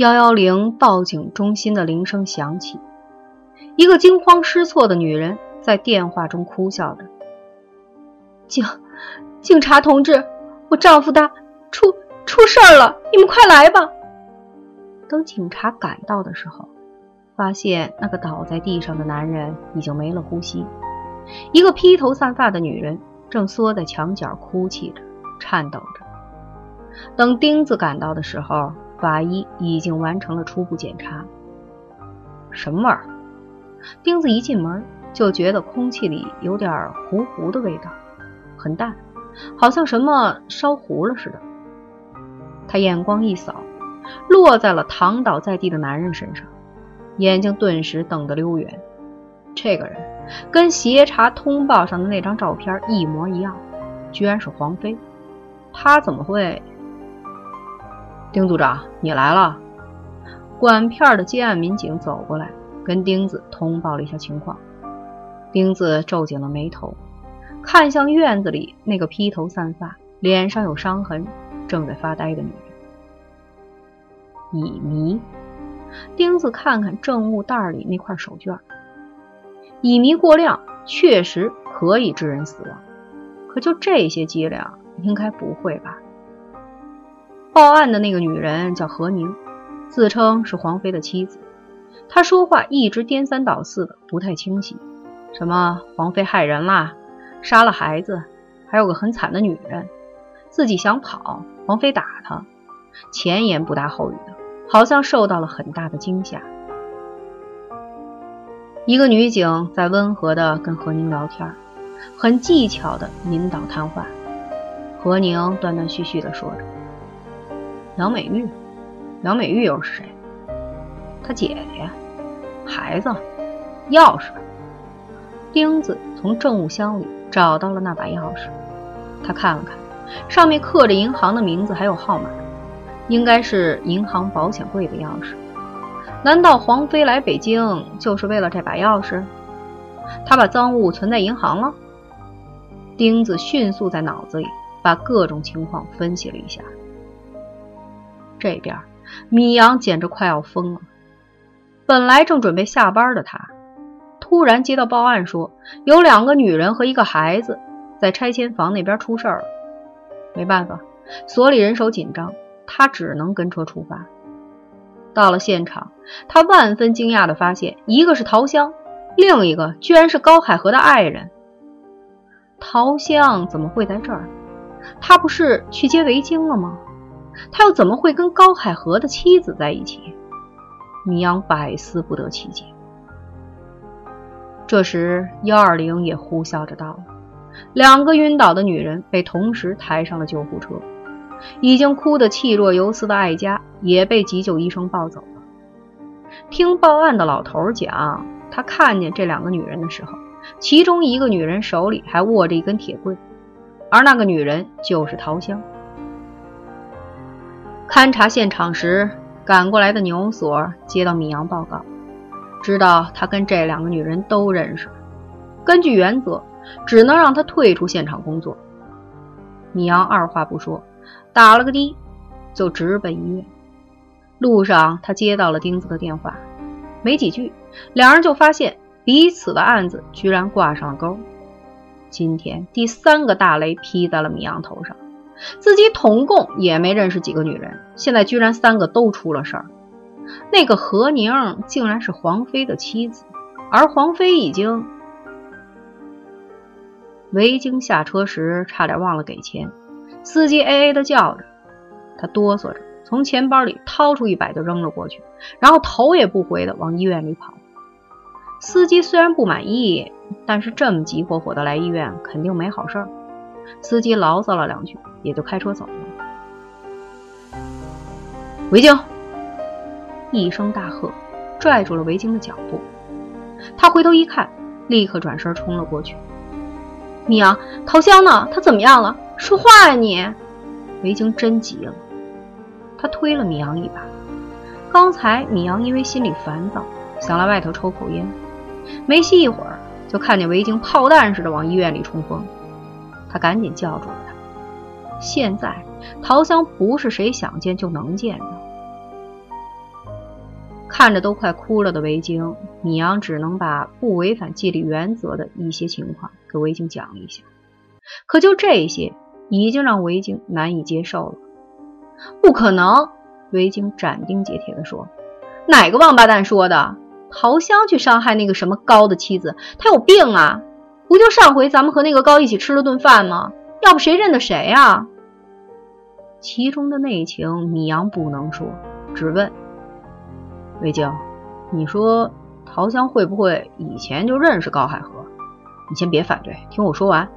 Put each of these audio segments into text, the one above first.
幺幺零报警中心的铃声响起，一个惊慌失措的女人在电话中哭笑着：“警，警察同志，我丈夫他出出事儿了，你们快来吧！”等警察赶到的时候，发现那个倒在地上的男人已经没了呼吸，一个披头散发的女人正缩在墙角哭泣着，颤抖着。等钉子赶到的时候，法医已经完成了初步检查。什么味儿？钉子一进门就觉得空气里有点糊糊的味道，很淡，好像什么烧糊了似的。他眼光一扫，落在了躺倒在地的男人身上，眼睛顿时瞪得溜圆。这个人跟协查通报上的那张照片一模一样，居然是黄飞。他怎么会？丁组长，你来了。管片的接案民警走过来，跟丁子通报了一下情况。丁子皱紧了眉头，看向院子里那个披头散发、脸上有伤痕、正在发呆的女人。乙醚。丁子看看证物袋里那块手绢，乙醚过量确实可以致人死亡，可就这些剂量，应该不会吧？报案的那个女人叫何宁，自称是黄飞的妻子。她说话一直颠三倒四的，不太清晰。什么黄飞害人啦，杀了孩子，还有个很惨的女人，自己想跑，黄飞打她，前言不搭后语的，好像受到了很大的惊吓。一个女警在温和的跟何宁聊天，很技巧的引导谈话。何宁断断续续的说着。杨美玉，杨美玉又是谁？她姐姐，孩子，钥匙。钉子从证物箱里找到了那把钥匙，他看了看，上面刻着银行的名字还有号码，应该是银行保险柜的钥匙。难道黄飞来北京就是为了这把钥匙？他把赃物存在银行了？钉子迅速在脑子里把各种情况分析了一下。这边，米阳简直快要疯了。本来正准备下班的他，突然接到报案，说有两个女人和一个孩子在拆迁房那边出事了。没办法，所里人手紧张，他只能跟车出发。到了现场，他万分惊讶地发现，一个是陶香，另一个居然是高海河的爱人。陶香怎么会在这儿？他不是去接维京了吗？他又怎么会跟高海河的妻子在一起？米阳百思不得其解。这时，幺二零也呼啸着到了，两个晕倒的女人被同时抬上了救护车，已经哭得气若游丝的艾佳也被急救医生抱走了。听报案的老头讲，他看见这两个女人的时候，其中一个女人手里还握着一根铁棍，而那个女人就是陶香。勘察现场时，赶过来的牛所接到米阳报告，知道他跟这两个女人都认识。根据原则，只能让他退出现场工作。米阳二话不说，打了个的，就直奔医院。路上，他接到了钉子的电话，没几句，两人就发现彼此的案子居然挂上了钩。今天第三个大雷劈在了米阳头上。自己统共也没认识几个女人，现在居然三个都出了事儿。那个何宁竟然是黄飞的妻子，而黄飞已经……维京下车时差点忘了给钱，司机 A A 的叫着，他哆嗦着从钱包里掏出一百就扔了过去，然后头也不回的往医院里跑。司机虽然不满意，但是这么急火火的来医院，肯定没好事儿。司机牢骚了两句。也就开车走了。维京一声大喝，拽住了维京的脚步。他回头一看，立刻转身冲了过去。米阳，陶香呢？她怎么样了？说话呀你！维京真急了，他推了米阳一把。刚才米阳因为心里烦躁，想来外头抽口烟，没吸一会儿，就看见维京炮弹似的往医院里冲锋。他赶紧叫住了他。现在，桃香不是谁想见就能见的。看着都快哭了的维京，米阳只能把不违反纪律原则的一些情况给维京讲了一下。可就这些，已经让维京难以接受了。不可能！维京斩钉截铁地说：“哪个王八蛋说的？桃香去伤害那个什么高的妻子？他有病啊！不就上回咱们和那个高一起吃了顿饭吗？要不谁认得谁啊？”其中的内情，米阳不能说，只问。魏京，你说陶香会不会以前就认识高海河？你先别反对，听我说完。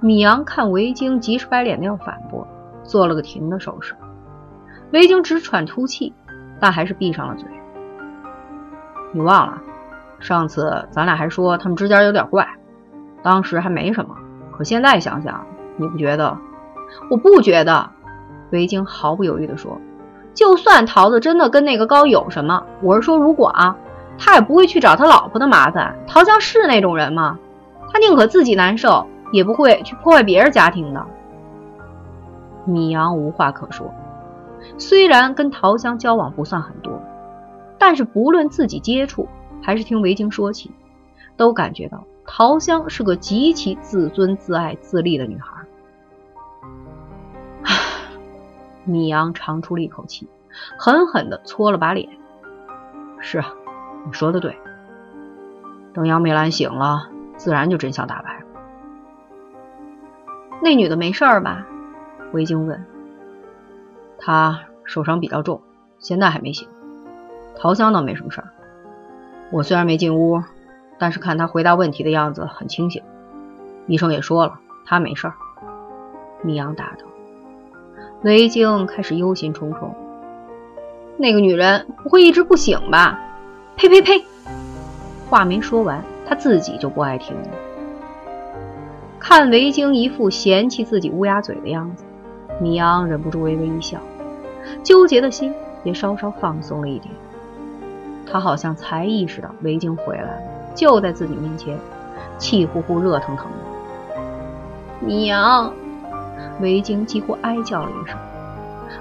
米阳看维京急赤白脸的要反驳，做了个停的手势。维京直喘粗气，但还是闭上了嘴。你忘了，上次咱俩还说他们之间有点怪，当时还没什么，可现在想想，你不觉得？我不觉得。维京毫不犹豫地说。就算桃子真的跟那个高有什么，我是说如果啊，他也不会去找他老婆的麻烦。陶江是那种人吗？他宁可自己难受，也不会去破坏别人家庭的。米阳无话可说，虽然跟陶香交往不算很多，但是不论自己接触还是听维京说起，都感觉到桃香是个极其自尊、自爱、自立的女孩。米阳长出了一口气，狠狠地搓了把脸。是啊，你说的对。等杨美兰醒了，自然就真相大白。那女的没事吧？维京问。她受伤比较重，现在还没醒。桃香倒没什么事儿。我虽然没进屋，但是看他回答问题的样子很清醒。医生也说了，他没事儿。米阳答道。维京开始忧心忡忡。那个女人不会一直不醒吧？呸呸呸！话没说完，他自己就不爱听了。看维京一副嫌弃自己乌鸦嘴的样子，米阳忍不住微微一笑，纠结的心也稍稍放松了一点。他好像才意识到维京回来了，就在自己面前，气呼呼、热腾腾的。米阳。维京几乎哀叫了一声，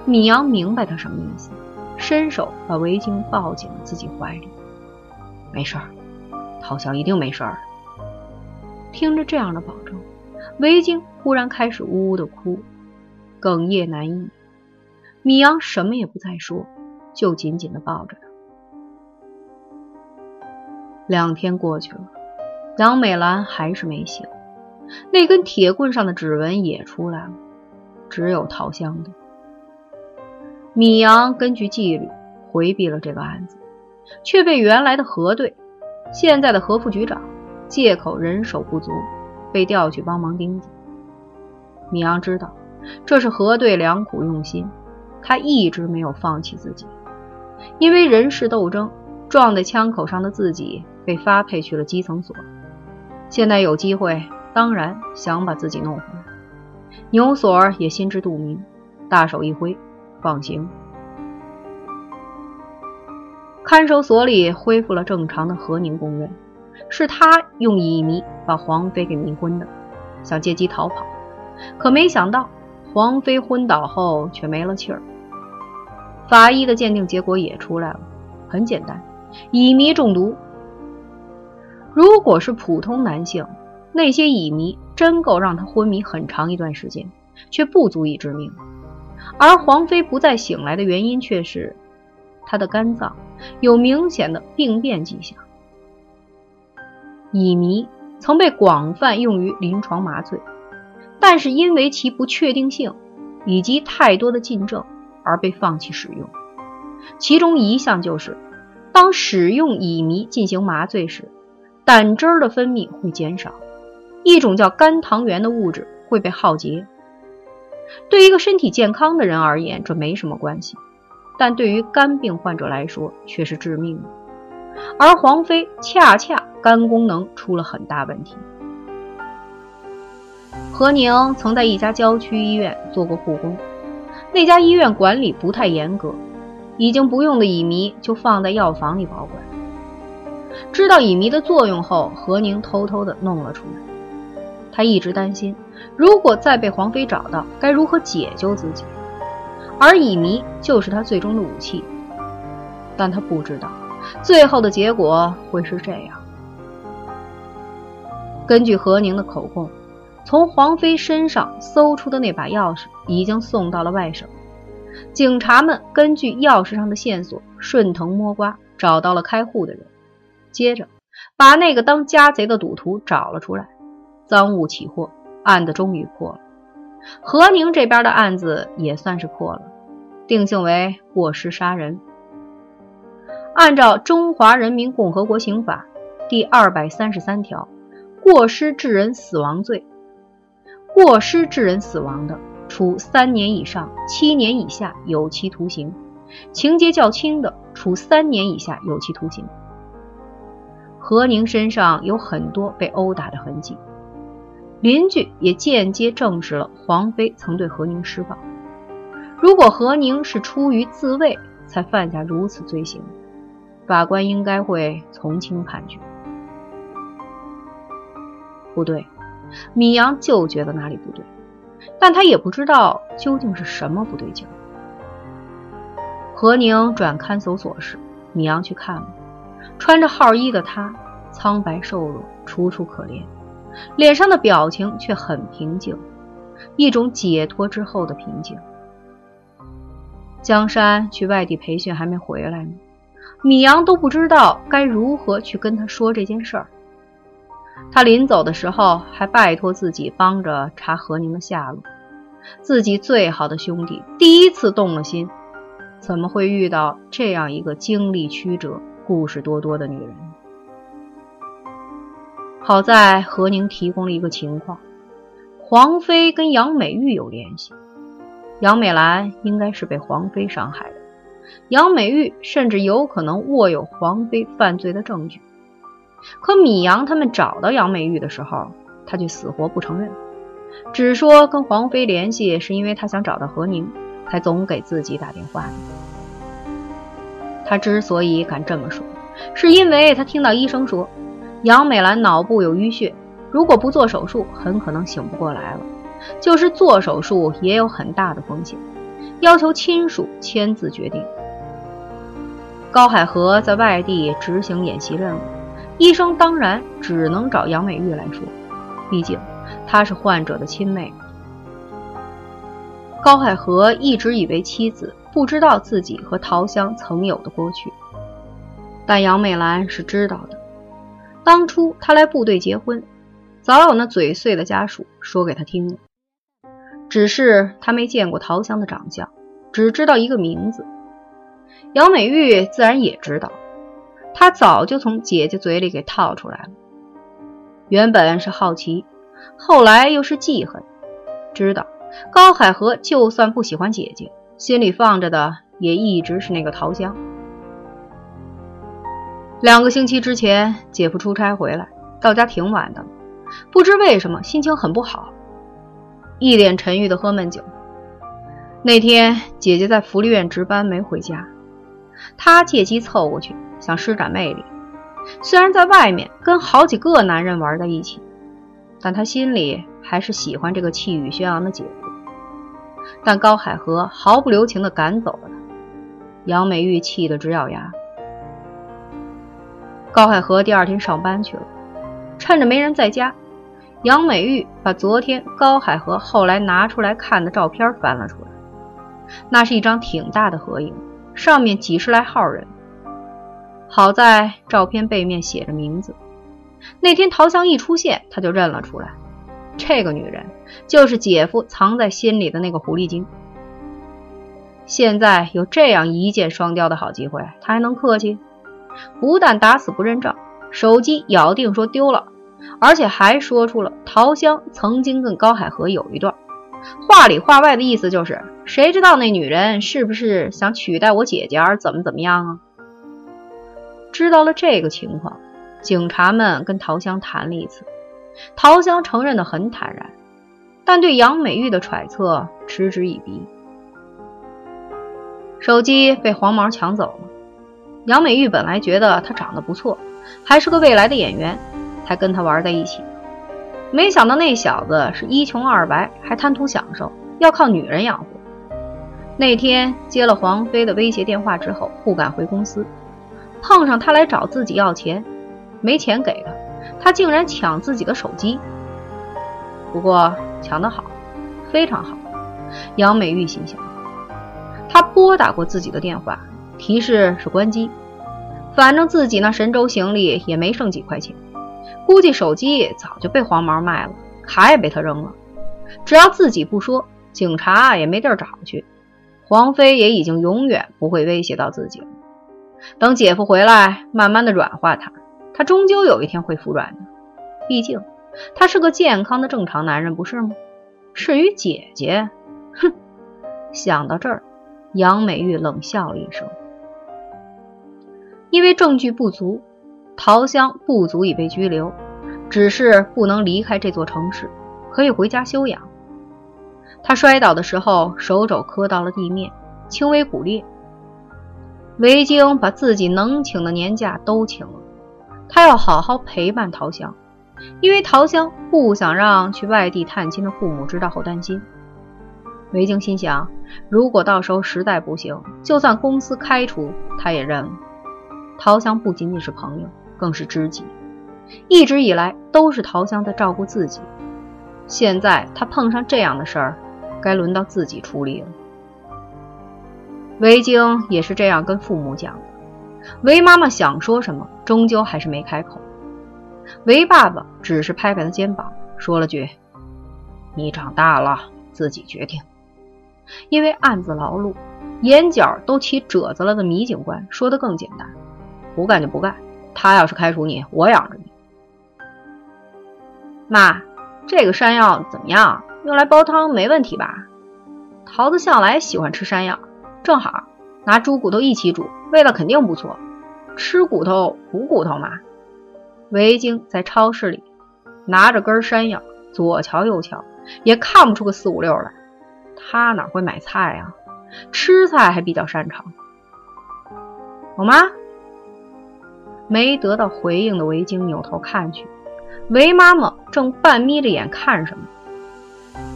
米阳明白他什么意思，伸手把维京抱进了自己怀里。没事儿，陶香一定没事儿。听着这样的保证，维京忽然开始呜呜的哭，哽咽难抑。米阳什么也不再说，就紧紧的抱着。两天过去了，杨美兰还是没醒，那根铁棍上的指纹也出来了。只有陶香的。米阳根据纪律回避了这个案子，却被原来的核对、现在的何副局长借口人手不足，被调去帮忙盯紧。米阳知道这是核对良苦用心，他一直没有放弃自己。因为人事斗争撞在枪口上的自己被发配去了基层所，现在有机会，当然想把自己弄回来。牛锁也心知肚明，大手一挥，放行。看守所里恢复了正常的何宁供认，是他用乙醚把黄飞给迷昏的，想借机逃跑，可没想到黄飞昏倒后却没了气儿。法医的鉴定结果也出来了，很简单，乙醚中毒。如果是普通男性，那些乙醚真够让他昏迷很长一段时间，却不足以致命。而黄飞不再醒来的原因却是他的肝脏有明显的病变迹象。乙醚曾被广泛用于临床麻醉，但是因为其不确定性以及太多的禁症而被放弃使用。其中一项就是，当使用乙醚进行麻醉时，胆汁的分泌会减少。一种叫肝糖原的物质会被耗竭。对一个身体健康的人而言，这没什么关系，但对于肝病患者来说却是致命的。而黄飞恰恰肝功能出了很大问题。何宁曾在一家郊区医院做过护工，那家医院管理不太严格，已经不用的乙醚就放在药房里保管。知道乙醚的作用后，何宁偷偷的弄了出来。他一直担心，如果再被黄飞找到，该如何解救自己？而乙醚就是他最终的武器。但他不知道，最后的结果会是这样。根据何宁的口供，从黄飞身上搜出的那把钥匙已经送到了外省。警察们根据钥匙上的线索，顺藤摸瓜找到了开户的人，接着把那个当家贼的赌徒找了出来。赃物起获，案子终于破了。何宁这边的案子也算是破了，定性为过失杀人。按照《中华人民共和国刑法》第二百三十三条。过失致人死亡罪，过失致人死亡的，处三年以上七年以下有期徒刑；情节较轻的，处三年以下有期徒刑。何宁身上有很多被殴打的痕迹，邻居也间接证实了黄飞曾对何宁施暴。如果何宁是出于自卫才犯下如此罪行，法官应该会从轻判决。不对，米阳就觉得哪里不对，但他也不知道究竟是什么不对劲。何宁转看守所时，米阳去看了，穿着号衣的他苍白瘦弱，楚楚可怜，脸上的表情却很平静，一种解脱之后的平静。江山去外地培训还没回来呢，米阳都不知道该如何去跟他说这件事儿。他临走的时候还拜托自己帮着查何宁的下落，自己最好的兄弟第一次动了心，怎么会遇到这样一个经历曲折、故事多多的女人？好在何宁提供了一个情况：黄飞跟杨美玉有联系，杨美兰应该是被黄飞伤害的，杨美玉甚至有可能握有黄飞犯罪的证据。可米阳他们找到杨美玉的时候，他却死活不承认，只说跟黄飞联系是因为他想找到何宁，才总给自己打电话。他之所以敢这么说，是因为他听到医生说杨美兰脑部有淤血，如果不做手术，很可能醒不过来了；就是做手术也有很大的风险，要求亲属签字决定。高海河在外地执行演习任务。医生当然只能找杨美玉来说，毕竟她是患者的亲妹。高海河一直以为妻子不知道自己和陶香曾有的过去，但杨美兰是知道的。当初他来部队结婚，早有那嘴碎的家属说给他听了，只是他没见过陶香的长相，只知道一个名字。杨美玉自然也知道。他早就从姐姐嘴里给套出来了。原本是好奇，后来又是记恨，知道高海河就算不喜欢姐姐，心里放着的也一直是那个桃香。两个星期之前，姐夫出差回来，到家挺晚的，不知为什么心情很不好，一脸沉郁的喝闷酒。那天姐姐在福利院值班没回家，他借机凑过去。想施展魅力，虽然在外面跟好几个男人玩在一起，但他心里还是喜欢这个气宇轩昂的姐夫。但高海河毫不留情地赶走了他，杨美玉气得直咬牙。高海河第二天上班去了，趁着没人在家，杨美玉把昨天高海河后来拿出来看的照片翻了出来。那是一张挺大的合影，上面几十来号人。好在照片背面写着名字。那天陶香一出现，他就认了出来，这个女人就是姐夫藏在心里的那个狐狸精。现在有这样一箭双雕的好机会，他还能客气？不但打死不认账，手机咬定说丢了，而且还说出了陶香曾经跟高海河有一段，话里话外的意思就是，谁知道那女人是不是想取代我姐姐而怎么怎么样啊？知道了这个情况，警察们跟陶香谈了一次，陶香承认的很坦然，但对杨美玉的揣测嗤之以鼻。手机被黄毛抢走了，杨美玉本来觉得他长得不错，还是个未来的演员，才跟他玩在一起，没想到那小子是一穷二白，还贪图享受，要靠女人养活。那天接了黄飞的威胁电话之后，不敢回公司，碰上他来找自己要钱，没钱给他，他竟然抢自己的手机。不过抢得好，非常好。杨美玉心想，他拨打过自己的电话，提示是关机。反正自己那神州行李也没剩几块钱，估计手机早就被黄毛卖了，卡也被他扔了。只要自己不说，警察也没地儿找去。黄飞也已经永远不会威胁到自己了。等姐夫回来，慢慢的软化他，他终究有一天会服软的。毕竟他是个健康的正常男人，不是吗？至于姐姐，哼！想到这儿，杨美玉冷笑了一声。因为证据不足，陶香不足以被拘留，只是不能离开这座城市，可以回家休养。他摔倒的时候，手肘磕到了地面，轻微骨裂。维京把自己能请的年假都请了，他要好好陪伴陶香，因为陶香不想让去外地探亲的父母知道后担心。维京心想，如果到时候实在不行，就算公司开除，他也认了。陶香不仅仅是朋友，更是知己。一直以来都是陶香在照顾自己，现在他碰上这样的事儿，该轮到自己处理了。维京也是这样跟父母讲的。维妈妈想说什么，终究还是没开口。维爸爸只是拍拍他肩膀，说了句：“你长大了，自己决定。”因为案子劳碌，眼角都起褶子了的米警官说的更简单。不干就不干，他要是开除你，我养着你。妈，这个山药怎么样？用来煲汤没问题吧？桃子向来喜欢吃山药，正好拿猪骨头一起煮，味道肯定不错。吃骨头补骨头嘛。维京在超市里拿着根山药，左瞧右瞧，也看不出个四五六来。他哪会买菜啊？吃菜还比较擅长。我妈。没得到回应的维京扭头看去，维妈妈正半眯着眼看什么。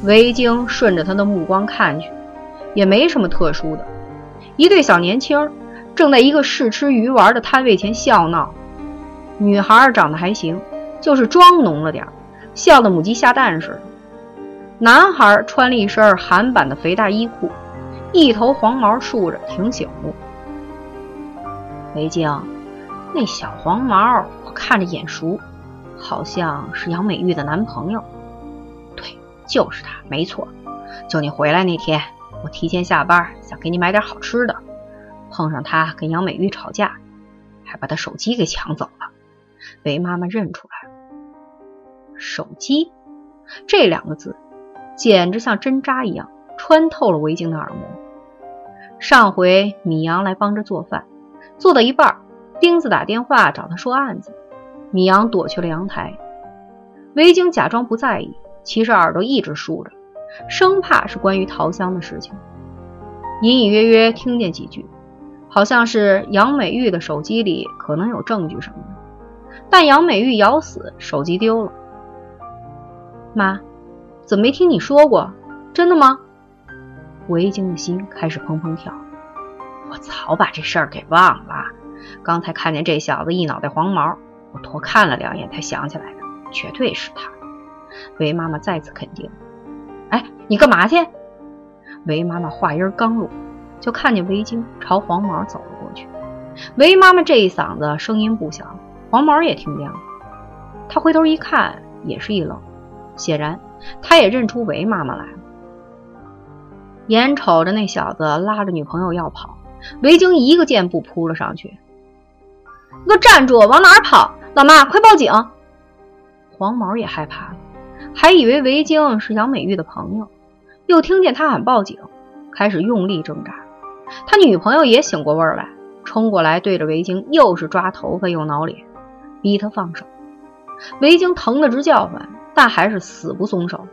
维京顺着他的目光看去，也没什么特殊的。一对小年轻正在一个试吃鱼丸的摊位前笑闹。女孩长得还行，就是妆浓了点，笑得母鸡下蛋似的。男孩穿了一身韩版的肥大衣裤，一头黄毛竖着，挺醒目。维京。那小黄毛，我看着眼熟，好像是杨美玉的男朋友。对，就是他，没错。就你回来那天，我提前下班，想给你买点好吃的，碰上他跟杨美玉吵架，还把他手机给抢走了。被妈妈认出来了，手机这两个字，简直像针扎一样穿透了维京的耳膜。上回米阳来帮着做饭，做到一半。钉子打电话找他说案子，米阳躲去了阳台。维京假装不在意，其实耳朵一直竖着，生怕是关于桃香的事情。隐隐约约听见几句，好像是杨美玉的手机里可能有证据什么的。但杨美玉咬死手机丢了。妈，怎么没听你说过？真的吗？维京的心开始砰砰跳。我早把这事儿给忘了。刚才看见这小子一脑袋黄毛，我多看了两眼才想起来的，绝对是他。韦妈妈再次肯定。哎，你干嘛去？韦妈妈话音刚落，就看见韦京朝黄毛走了过去。韦妈妈这一嗓子声音不小，黄毛也听见了。他回头一看，也是一愣，显然他也认出韦妈妈来了。眼瞅着那小子拉着女朋友要跑，韦京一个箭步扑了上去。你给我站住！往哪儿跑？老妈，快报警！黄毛也害怕了，还以为维京是杨美玉的朋友，又听见他喊报警，开始用力挣扎。他女朋友也醒过味儿来，冲过来对着维京又是抓头发又挠脸，逼他放手。维京疼得直叫唤，但还是死不松手。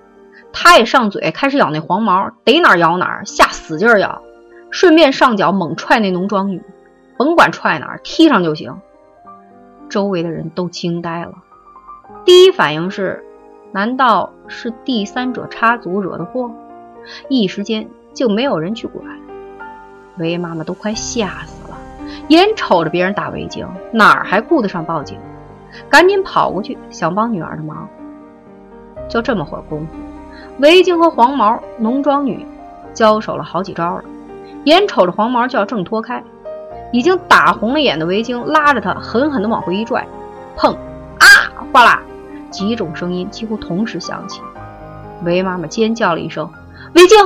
他也上嘴开始咬那黄毛，逮哪儿咬哪儿，下死劲儿咬，顺便上脚猛踹那农庄女，甭管踹哪儿，踢上就行。周围的人都惊呆了，第一反应是：难道是第三者插足惹的祸？一时间就没有人去管，韦妈妈都快吓死了，眼瞅着别人打围巾，哪儿还顾得上报警？赶紧跑过去想帮女儿的忙。就这么会儿功夫，围巾和黄毛浓妆女交手了好几招了，眼瞅着黄毛就要挣脱开，已经打红了眼的围巾拉着他狠狠地往回一拽，砰！啊！哗啦！几种声音几乎同时响起。韦妈妈尖叫了一声：“韦静！”